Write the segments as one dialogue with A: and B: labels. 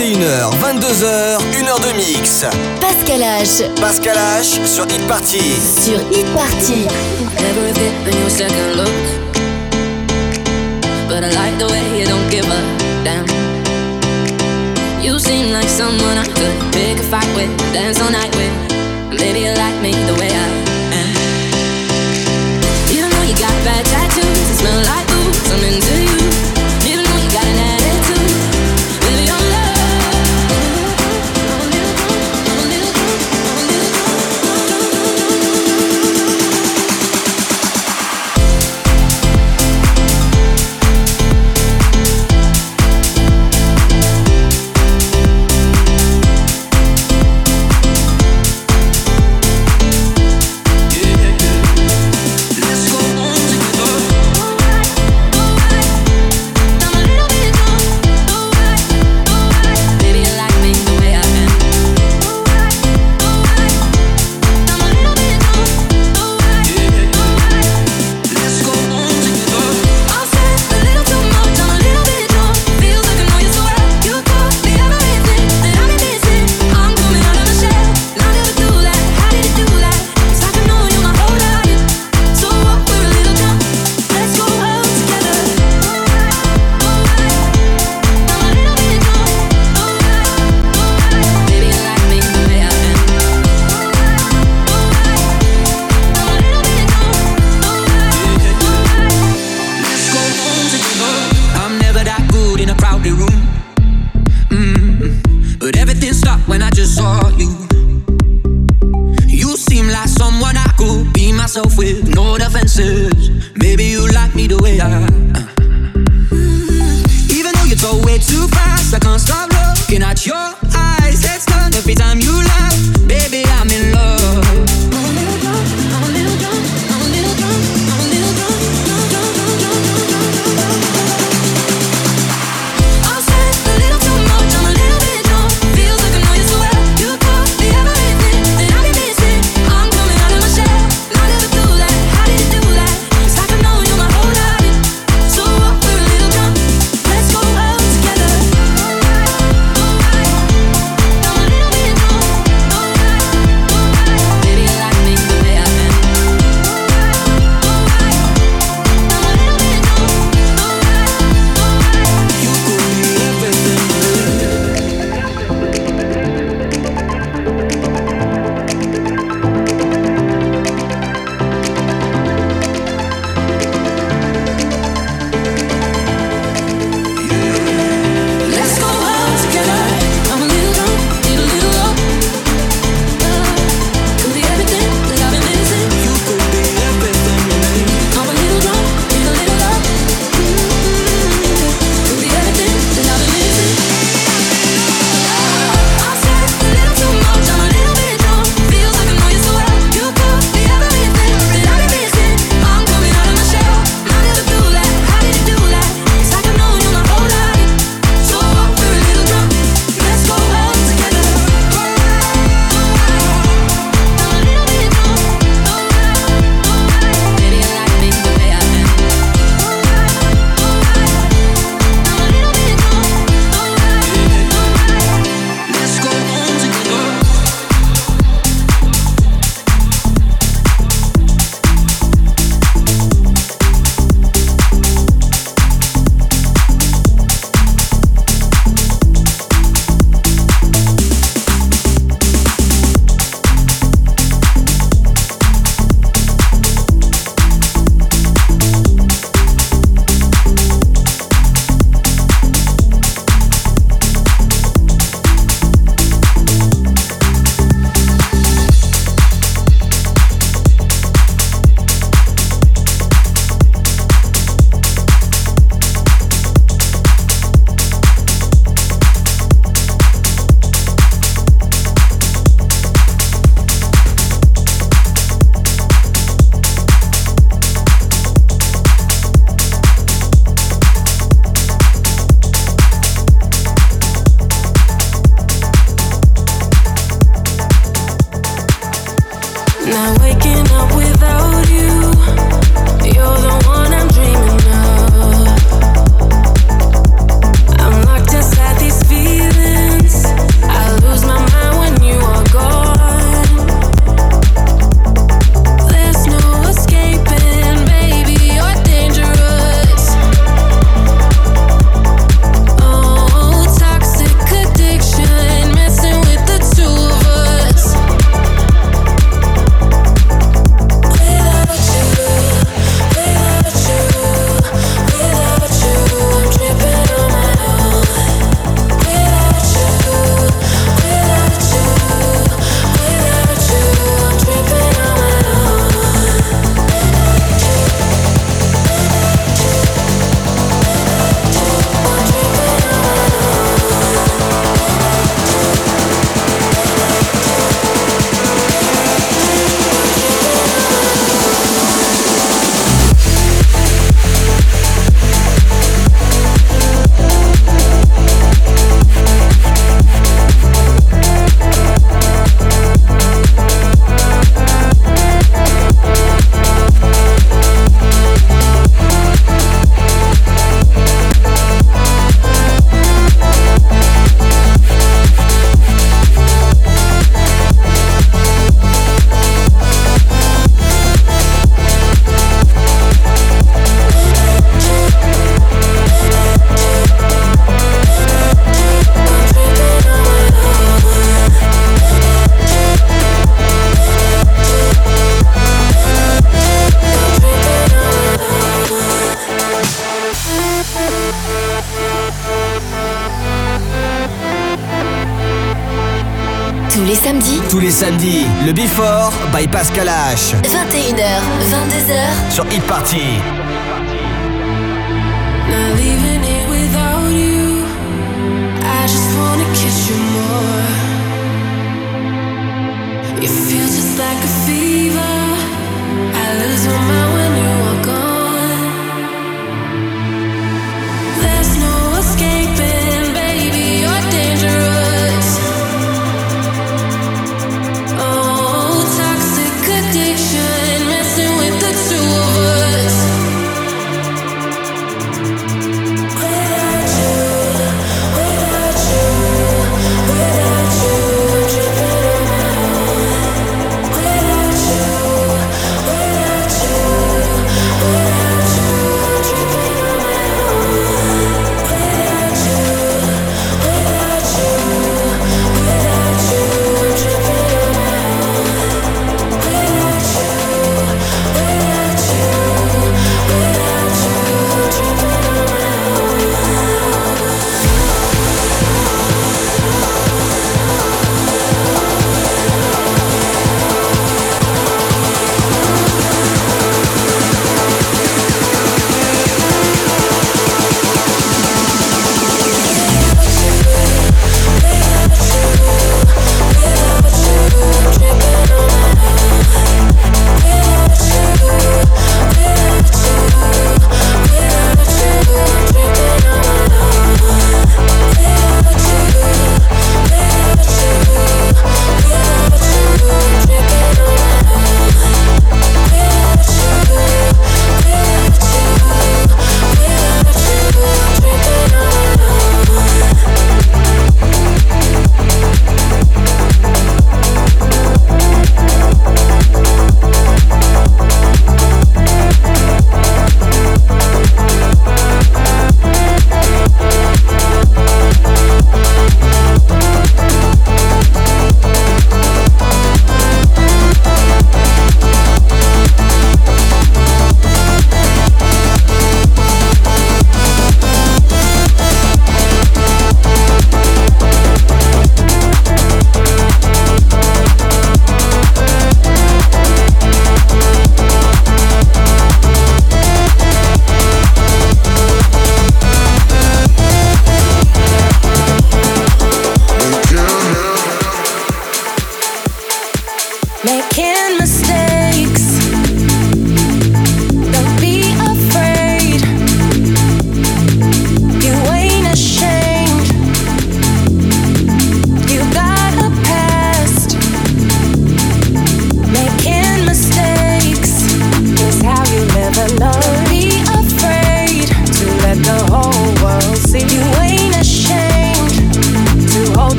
A: 21h, 22h,
B: 1h de mix.
A: Pascal H.
B: Pascal H sur Hit Party.
A: Sur Hit Party.
C: Never have given you a second look. But I like the way you don't give a damn. You seem like someone I could pick a fight with, dance all night with. Maybe you like me the way I am. Even though you got bad tattoos smell like booze, I'm into you.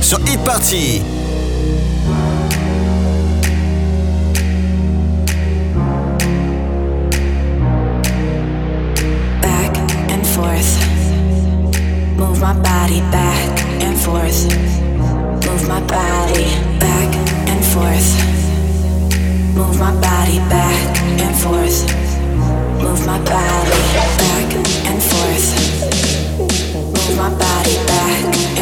B: Sur Hit Party.
D: Back and forth. Move my body back and forth. Move my body back and forth. Move my body back and forth. Move my body back and forth. Move my body back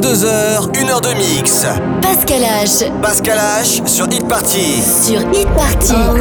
A: 22h,
E: 1h de mix.
A: Pascal H.
E: Pascal H sur Hit Party.
A: Sur Hit Party.
B: Oh,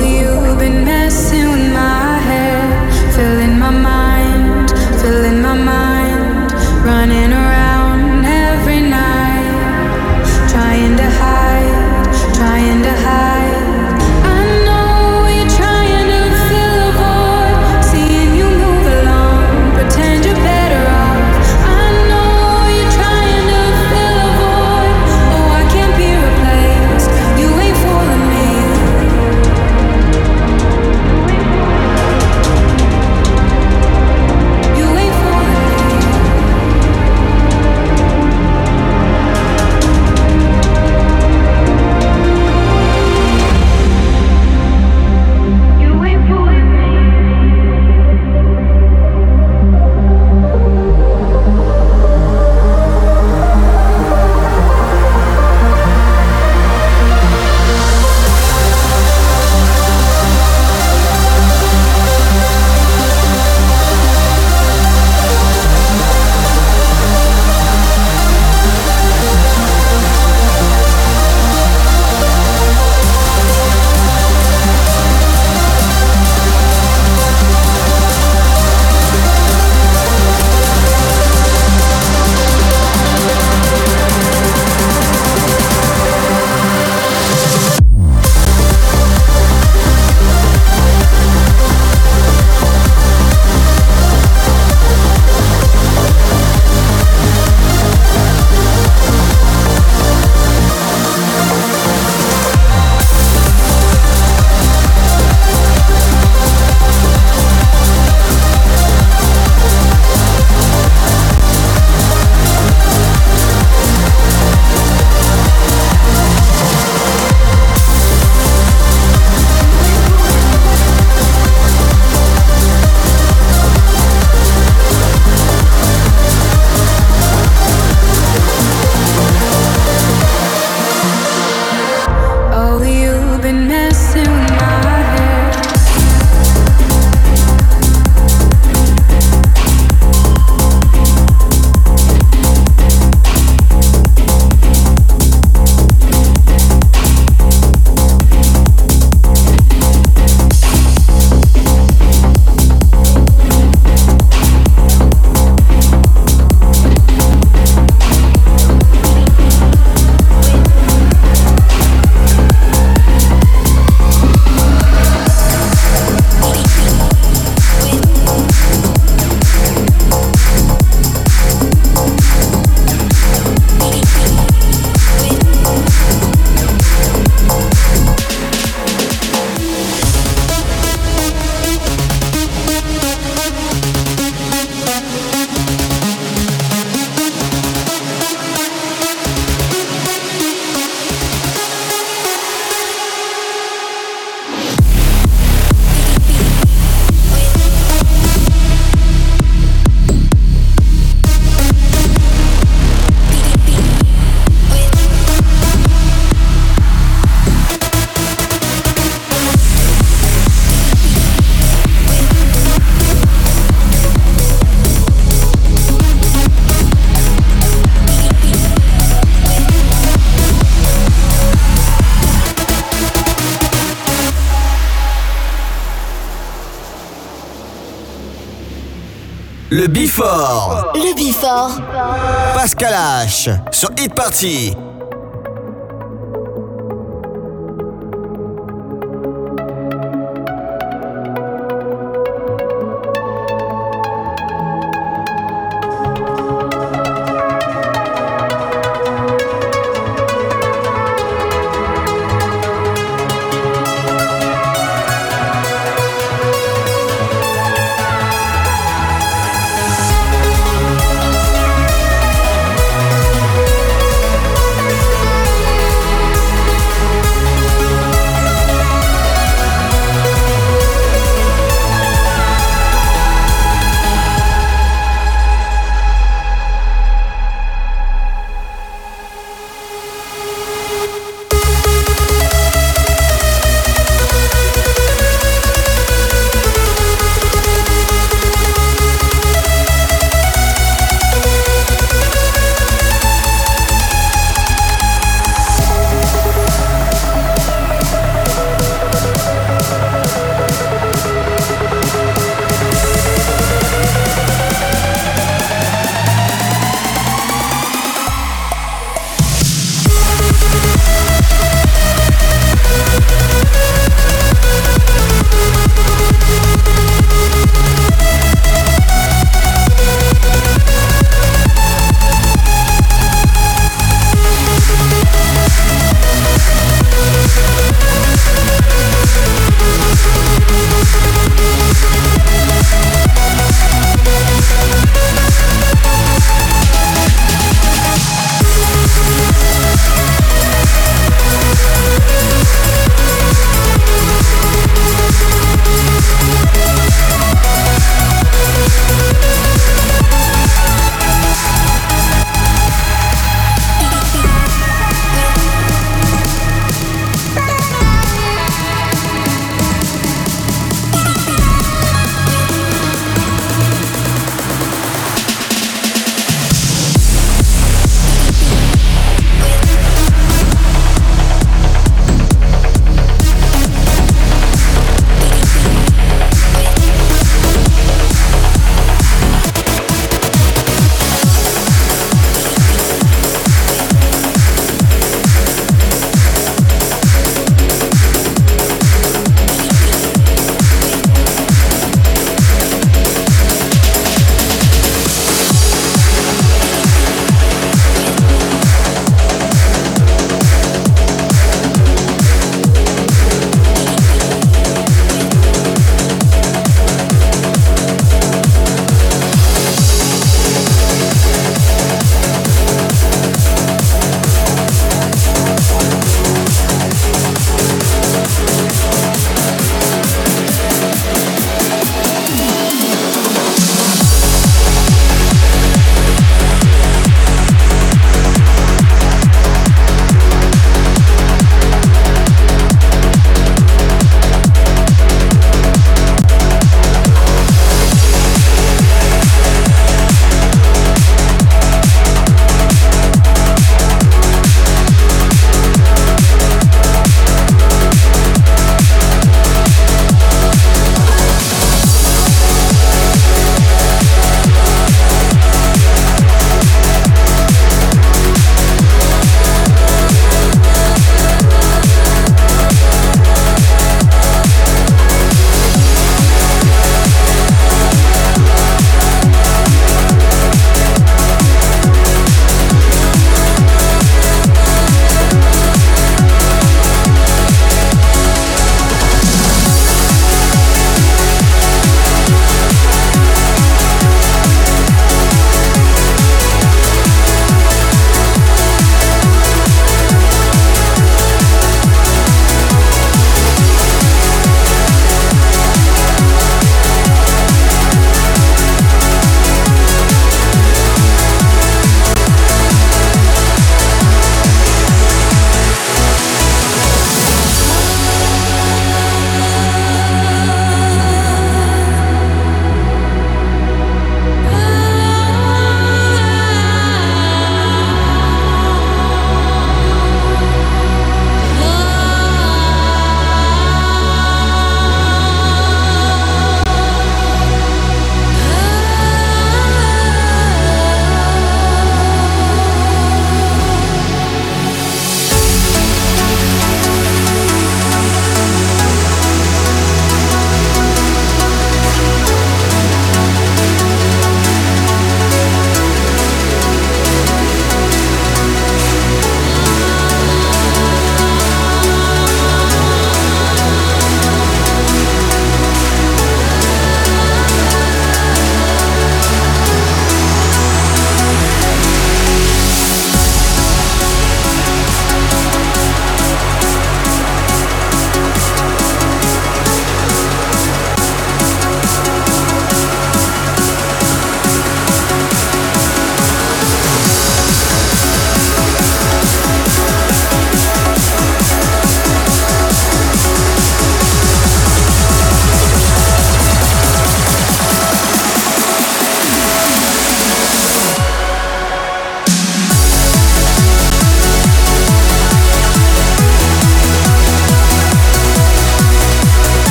E: Pascal H. Sur Hit Party.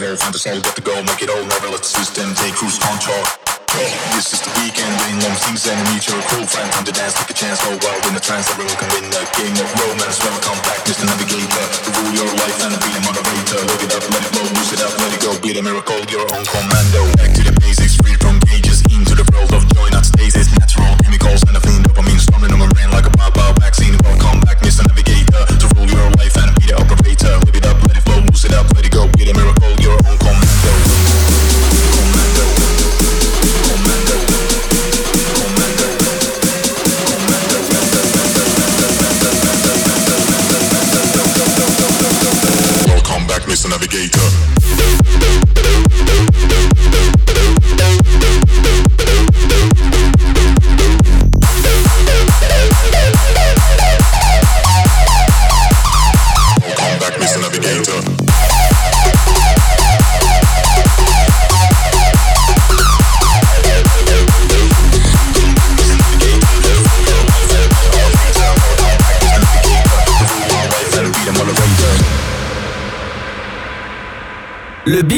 F: very fun to say. Mr. Navigator.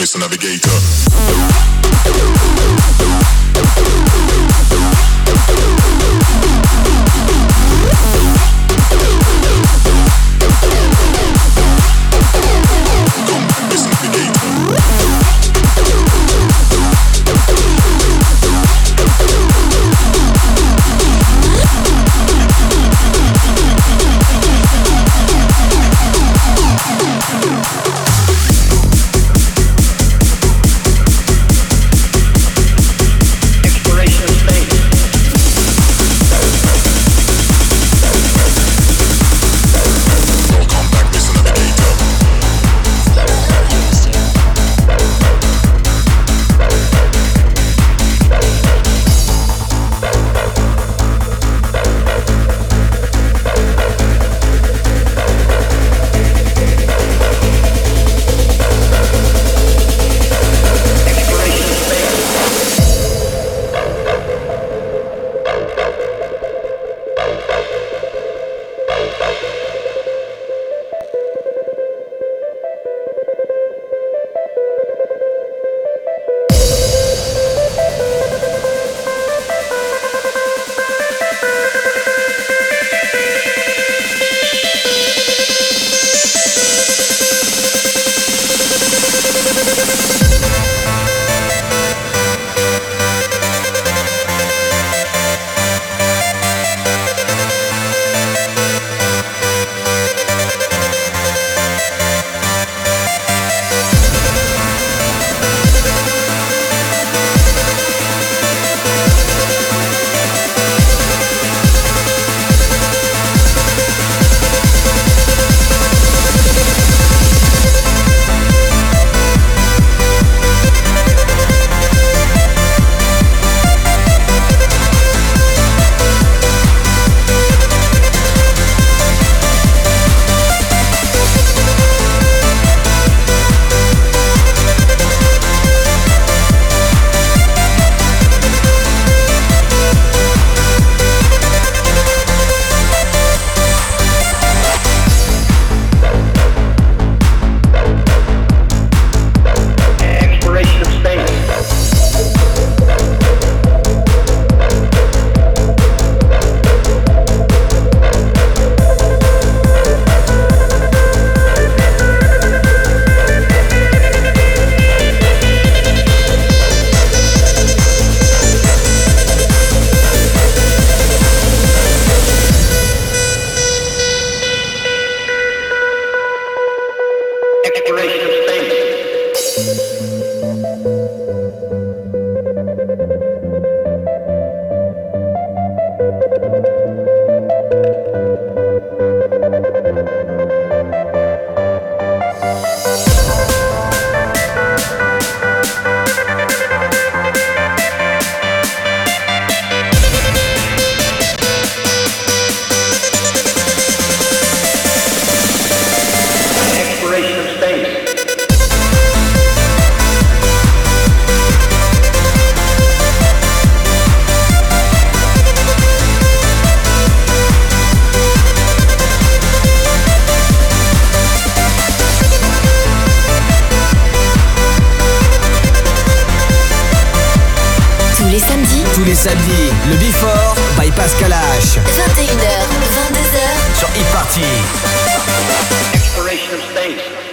F: Mr. Navigator.